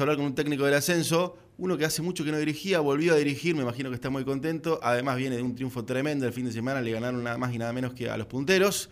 hablar con un técnico del ascenso, uno que hace mucho que no dirigía, volvió a dirigir, me imagino que está muy contento, además viene de un triunfo tremendo el fin de semana, le ganaron nada más y nada menos que a los punteros.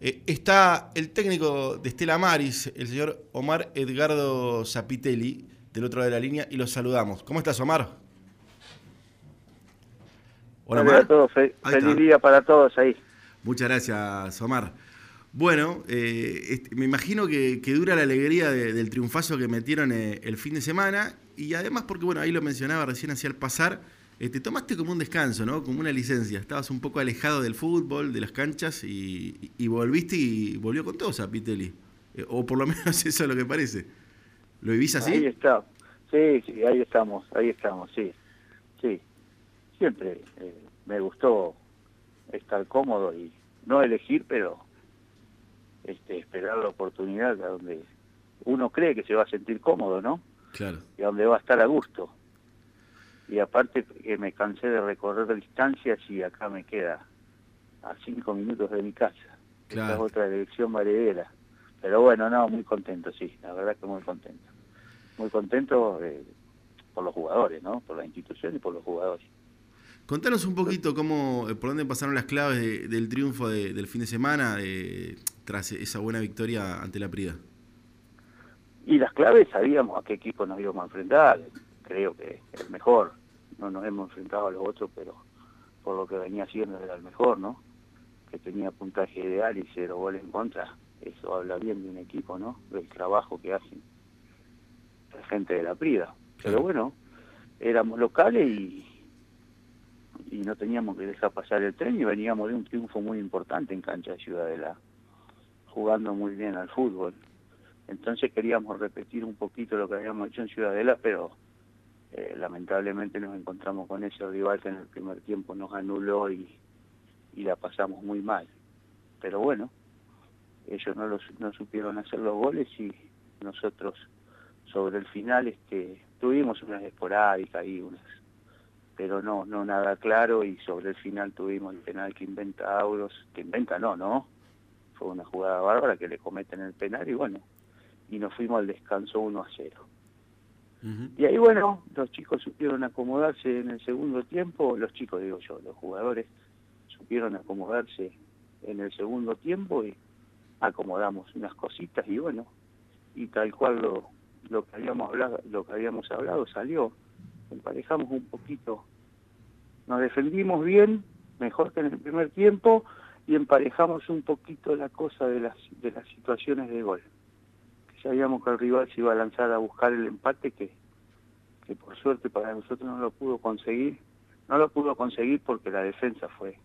Eh, está el técnico de Estela Maris, el señor Omar Edgardo Zapitelli, del otro lado de la línea, y los saludamos. ¿Cómo estás, Omar? Hola, Omar. a todos, feliz día para todos ahí. Muchas gracias, Omar. Bueno, eh, me imagino que, dura la alegría del triunfazo que metieron eh, el fin de semana y además porque, bueno, ahí lo mencionaba recién hacia el pasar, te este, tomaste como un descanso, ¿no? Como una licencia. Estabas un poco alejado del fútbol, de las canchas y, volviste y volvió con todo Zapitelli. Eh, o por lo menos eso es lo que parece. ¿Lo vivís así? Ahí está. Sí, sí, ahí estamos, ahí estamos, sí. Sí. Siempre me gustó estar cómodo y no elegir, pero este, esperar la oportunidad a donde uno cree que se va a sentir cómodo, ¿no? Claro. Y a donde va a estar a gusto. Y aparte que me cansé de recorrer distancias y acá me queda a cinco minutos de mi casa. Claro. Esta es otra elección valedera. Pero bueno, no, muy contento, sí, la verdad que muy contento. Muy contento eh, por los jugadores, ¿no? Por la institución y por los jugadores. Contanos un poquito cómo, eh, por dónde pasaron las claves del triunfo del fin de semana eh, tras esa buena victoria ante la Prida. Y las claves sabíamos a qué equipo nos íbamos a enfrentar. Creo que el mejor. No nos hemos enfrentado a los otros, pero por lo que venía haciendo era el mejor, ¿no? Que tenía puntaje ideal y cero goles en contra. Eso habla bien de un equipo, ¿no? Del trabajo que hacen la gente de la Prida. Pero bueno, éramos locales y y no teníamos que dejar pasar el tren y veníamos de un triunfo muy importante en cancha de Ciudadela, jugando muy bien al fútbol. Entonces queríamos repetir un poquito lo que habíamos hecho en Ciudadela, pero eh, lamentablemente nos encontramos con ese rival que en el primer tiempo nos anuló y, y la pasamos muy mal. Pero bueno, ellos no, los, no supieron hacer los goles y nosotros sobre el final este tuvimos unas esporádicas y unas pero no, no nada claro y sobre el final tuvimos el penal que inventa Auros, que inventa no, no, fue una jugada bárbara que le cometen el penal y bueno, y nos fuimos al descanso 1 a 0. Y ahí bueno, los chicos supieron acomodarse en el segundo tiempo, los chicos digo yo, los jugadores supieron acomodarse en el segundo tiempo y acomodamos unas cositas y bueno, y tal cual lo, lo que habíamos hablado, lo que habíamos hablado salió. Emparejamos un poquito, nos defendimos bien, mejor que en el primer tiempo, y emparejamos un poquito la cosa de las, de las situaciones de gol. Sabíamos que el rival se iba a lanzar a buscar el empate, que, que por suerte para nosotros no lo pudo conseguir, no lo pudo conseguir porque la defensa fue,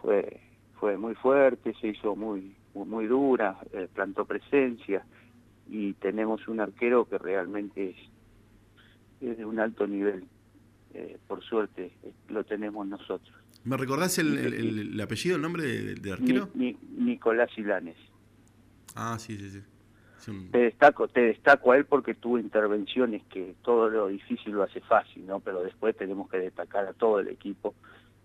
fue, fue muy fuerte, se hizo muy, muy, dura, eh, plantó presencia, y tenemos un arquero que realmente es es de un alto nivel. Eh, por suerte eh, lo tenemos nosotros. ¿Me recordás el, apellido, el nombre del arquero? Nicolás Ilanes. Ah, sí, sí, sí. Te destaco, te destaco a él porque tuvo intervenciones que todo lo difícil lo hace fácil, ¿no? Pero después tenemos que destacar a todo el equipo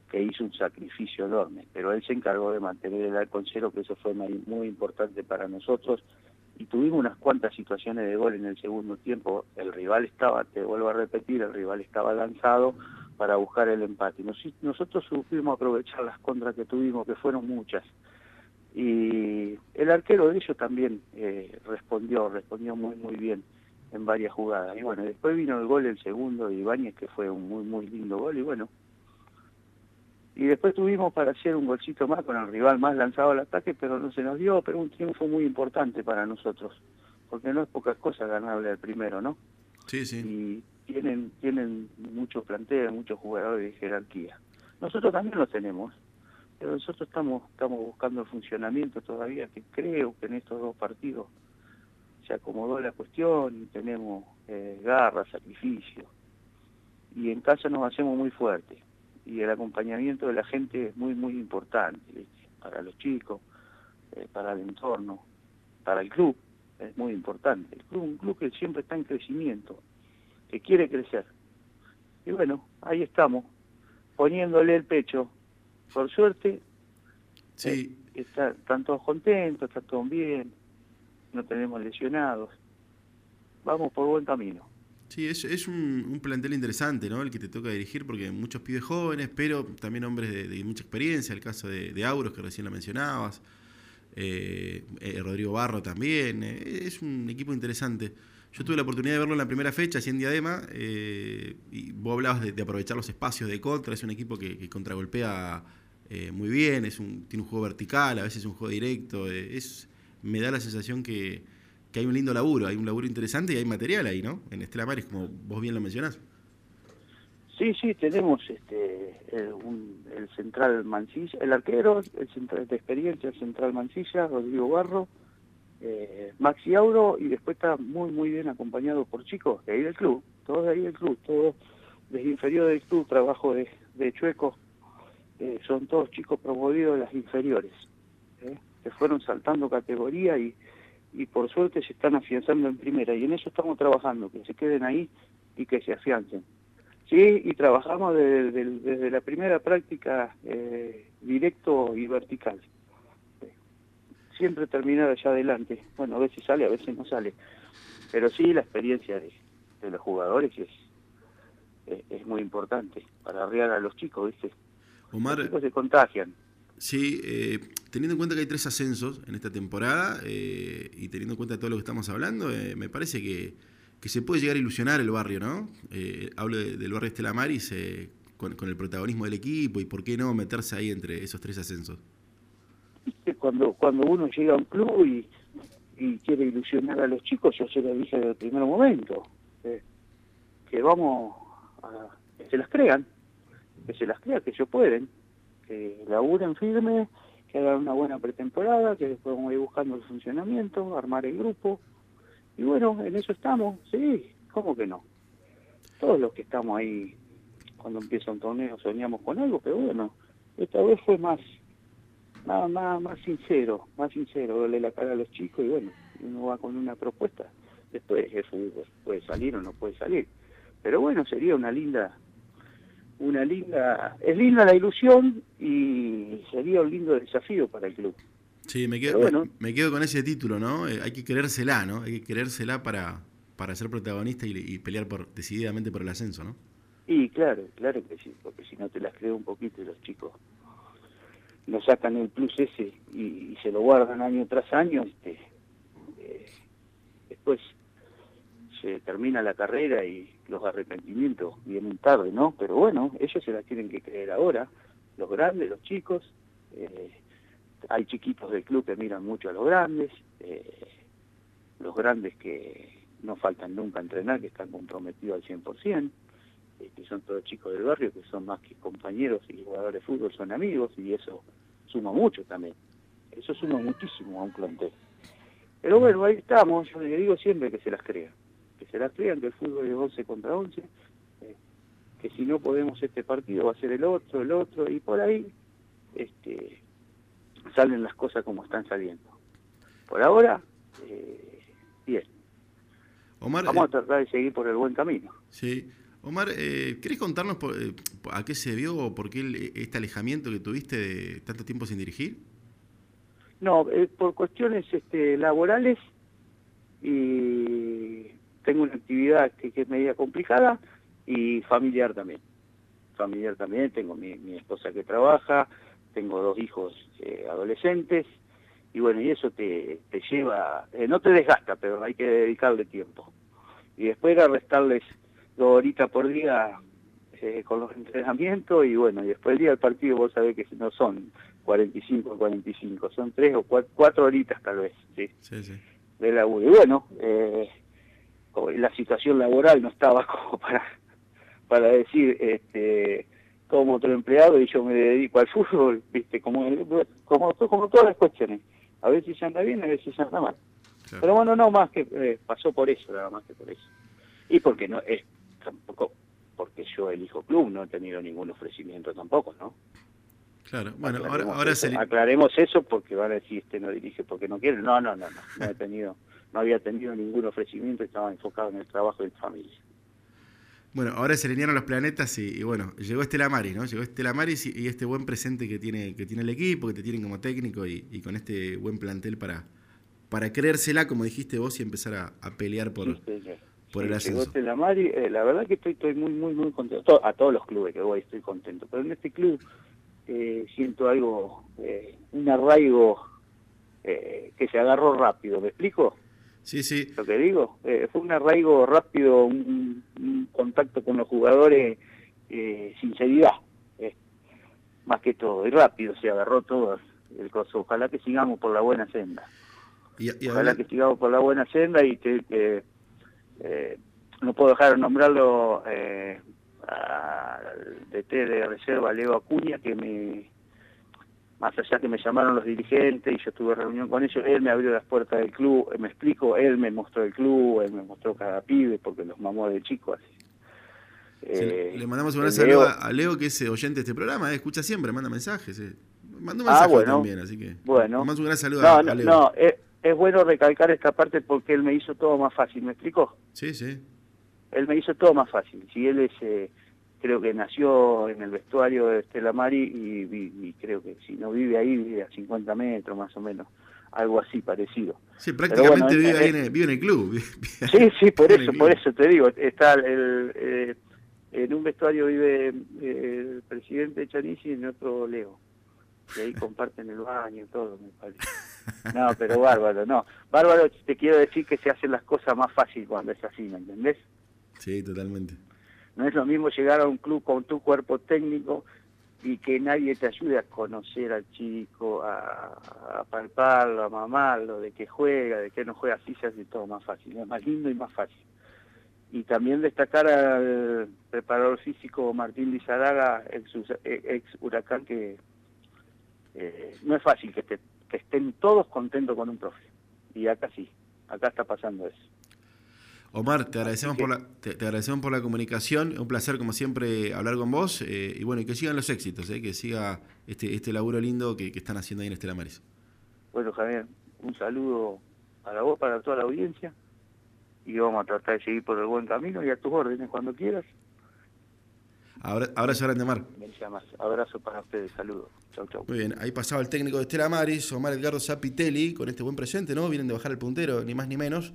que hizo un sacrificio enorme. Pero él se encargó de mantener el arco en cero, que eso fue muy importante para nosotros y tuvimos unas cuantas situaciones de gol en el segundo tiempo. El rival estaba, te vuelvo a repetir, el rival estaba lanzado para buscar el empate. nosotros supimos aprovechar las contras que tuvimos, que fueron muchas. Y el arquero de ellos también eh, respondió, respondió muy muy bien en varias jugadas. Y bueno, después vino el gol el segundo de Ibáñez, que fue un muy muy lindo gol, y bueno, y después tuvimos para hacer un golcito más con el rival más lanzado al ataque, pero no se nos dio, pero un triunfo muy importante para nosotros, porque no es pocas cosas ganarle al primero, ¿no? Sí, sí. Y tienen, tienen muchos planteles, muchos jugadores de jerarquía. Nosotros también lo tenemos, pero nosotros estamos, estamos buscando el funcionamiento todavía, que creo que en estos dos partidos se acomodó la cuestión y tenemos eh, garra, sacrificio. Y en casa nos hacemos muy fuertes y el acompañamiento de la gente es muy, muy importante para los chicos, eh, para el entorno, para el club, es muy importante. El club, un club que siempre está en crecimiento, que quiere crecer. Y bueno, ahí estamos, poniéndole el pecho. Por suerte, sí. Eh, están todos contentos, está todo bien, no tenemos lesionados. vamos por buen camino. Sí, es, es un, plantel interesante, ¿no? El que te toca dirigir, porque muchos pibes jóvenes, pero también hombres de, mucha experiencia, el caso de, de, Auros, que recién lo mencionabas, eh, eh, Rodrigo Barro también, eh, es un equipo interesante. Yo tuve la oportunidad de verlo en la primera fecha, así en Diadema, y vos hablabas de, aprovechar los espacios de contra, es un equipo que, contragolpea muy bien, es un, tiene un juego vertical, a veces un juego directo, es, me da la sensación que que hay un lindo laburo, hay un laburo interesante y hay material ahí, ¿no? En Estela Maris, como vos bien lo mencionás. Sí, sí, tenemos este el, central Mancilla, el arquero, el central de experiencia, el central Mancilla, Rodrigo Barro, eh, Maxi Auro, y después está muy, muy bien acompañado por chicos de ahí del club, todos de ahí del club, todos desde inferior del club, trabajo de, de Chueco, eh, son todos chicos promovidos de las inferiores, ¿eh? que fueron saltando categoría y y por suerte se están afianzando en primera y en eso estamos trabajando, que se queden ahí y que se afiancen. Sí, y trabajamos desde, la primera práctica eh, directo y vertical. Siempre terminar allá adelante. Bueno, a veces sale, a veces no sale. Pero sí, la experiencia de, los jugadores es, es, muy importante para arriar a los chicos, ¿viste? Omar, los chicos se contagian. Sí, eh, teniendo en cuenta que hay tres ascensos en esta temporada eh, y teniendo en cuenta todo lo que estamos hablando, eh, me parece que, se puede llegar a ilusionar el barrio, ¿no? hablo del barrio Estela Maris con, con, el protagonismo del equipo y por qué no meterse ahí entre esos tres ascensos. Cuando, cuando uno llega a un club y, quiere ilusionar a los chicos, yo se lo dije desde el primer momento, que vamos a que se las crean, que se las crean, que ellos pueden que laburen firme, que hagan una buena pretemporada, que después vamos a ir buscando el funcionamiento, armar el grupo. Y bueno, en eso estamos, sí, ¿cómo que no? Todos los que estamos ahí cuando empieza un torneo soñamos con algo, pero bueno, esta vez fue más, más, más, más sincero, más sincero, darle la cara a los chicos y bueno, uno va con una propuesta. Después eso puede salir o no puede salir. Pero bueno, sería una linda una linda, es linda la ilusión y sería un lindo desafío para el club. Sí, me quedo, me, quedo con ese título, ¿no? Eh, hay que querérsela, ¿no? Hay que querérsela para, para ser protagonista y, pelear por decididamente por el ascenso, ¿no? Y claro, claro que sí, porque si no te las creo un poquito y los chicos nos sacan el plus ese y, se lo guardan año tras año, este, eh, después se termina la carrera y los arrepentimientos vienen tarde, ¿no? Pero bueno, ellos se las tienen que creer ahora, los grandes, los chicos, eh, hay chiquitos del club que miran mucho a los grandes, eh, los grandes que no faltan nunca entrenar, que están comprometidos al 100%, eh, que son todos chicos del barrio, que son más que compañeros y jugadores de fútbol, son amigos, y eso suma mucho también. Eso suma muchísimo a un plantel. Pero bueno, ahí estamos, yo le digo siempre que se las crea que se las crean, que el fútbol es 11 contra 11, eh, que si no podemos este partido va a ser el otro, el otro, y por ahí este, salen las cosas como están saliendo. Por ahora, eh, bien. Omar, Vamos a eh, tratar de seguir por el buen camino. Sí. Omar, eh, ¿querés contarnos por, a qué se vio o por qué este alejamiento que tuviste de tanto tiempo sin dirigir? No, por cuestiones este, laborales y tengo una actividad que, es media complicada y familiar también. Familiar también, tengo mi, esposa que trabaja, tengo dos hijos eh, adolescentes y bueno, y eso te, te lleva, eh, no te desgasta, pero hay que dedicarle tiempo. Y después era restarles dos horitas por día eh, con los entrenamientos y bueno, y después el día del partido vos sabés que no son 45 o 45, son tres o cuatro, horitas tal vez, ¿sí? Sí, sí. De laburo. Y bueno, eh, la situación laboral no estaba como para para decir este como otro empleado y yo me dedico al fútbol viste como como como todas las cuestiones. A veces se anda bien a veces se anda mal. Pero bueno no más que eh, pasó por eso nada más que por eso. Y porque no es tampoco porque yo elijo club no he tenido ningún ofrecimiento tampoco no Claro, bueno, ahora, ahora se... aclaremos eso porque van a decir este no dirige porque no quiere. No, no, no, no, no he tenido no había tenido ningún ofrecimiento, estaba enfocado en el trabajo de familia. Bueno, ahora se alinearon los planetas y, bueno, llegó Estela Maris, ¿no? Llegó Estela Maris y, este buen presente que tiene, que tiene el equipo, que te tienen como técnico y, con este buen plantel para, para creérsela, como dijiste vos, y empezar a, a pelear por, Sí, sí, sí. por el ascenso. llegó Telamari, eh, la verdad que estoy, estoy muy, muy, muy contento. To- A todos los clubes que voy estoy contento. Pero en este club eh, siento algo, eh, un arraigo eh, que se agarró rápido. ¿Me explico Sí, sí. lo que digo? Eh, fue un arraigo rápido, un, un contacto con los jugadores, eh, sinceridad, eh, más que todo. Y rápido se agarró todo el coso. Ojalá que sigamos por la buena senda. Y, y Ojalá que sigamos por la buena senda y que, que, eh, no puedo dejar de nombrarlo al DT de reserva, Leo Acuña, que me, más allá que me llamaron los dirigentes y yo tuve reunión con ellos, él me abrió las puertas del club, me explico, él me mostró el club, él me mostró cada pibe, porque los mamó de chico así. sí, Eh, le mandamos un saludo Leo- a, Leo, que es eh, oyente de este programa, eh, escucha siempre, manda mensajes. eh. Manda un Ah, bueno. también, así que. Bueno. mandamos un gran saludo No, a, Leo. no, es, es bueno recalcar esta parte porque él me hizo todo más fácil, ¿me explico? Sí, sí. él me hizo todo más fácil. Si él es, eh, creo que nació en el vestuario de Estela Mari y, creo que si no vive ahí, vive a 50 metros más o menos, algo así parecido. Sí, prácticamente bueno, vive, ahí en el, vive en el club. Sí, sí, por eso, por eso te digo, está el, eh, en un vestuario vive eh, el presidente Chanisi y en otro Leo. Y ahí comparten el baño y todo, me parece. No, pero bárbaro, no. Bárbaro, te quiero decir que se hacen las cosas más fácil cuando es así, ¿me entendés? Sí, totalmente. No es lo mismo llegar a un club con tu cuerpo técnico y que nadie te ayude a conocer al chico, a, palparlo, a mamarlo, de qué juega, de qué no juega, así se hace todo más fácil, es más lindo y más fácil. Y también destacar al preparador físico Martín Lizaraga, ex, ex huracán, que eh, no es fácil que, te- que estén todos contentos con un profe. Y acá sí, acá está pasando eso. Omar, te agradecemos, que- por la, te, te agradecemos por la comunicación. Un placer, como siempre, hablar con vos. eh, y bueno, que sigan los éxitos, eh, que siga este, este laburo lindo que, que están haciendo ahí en Estela Maris. Bueno, Javier, un saludo para vos, para toda la audiencia. Y vamos a tratar de seguir por el buen camino y a tus órdenes cuando quieras. Abra- Abrazo grande, Omar. Abrazo para ustedes. Saludos. Chau, chau. Muy bien, ahí pasaba el técnico de Estela Maris, Omar Edgardo Zapitelli, con este buen presente, ¿no? Vienen de bajar el puntero, ni más ni menos.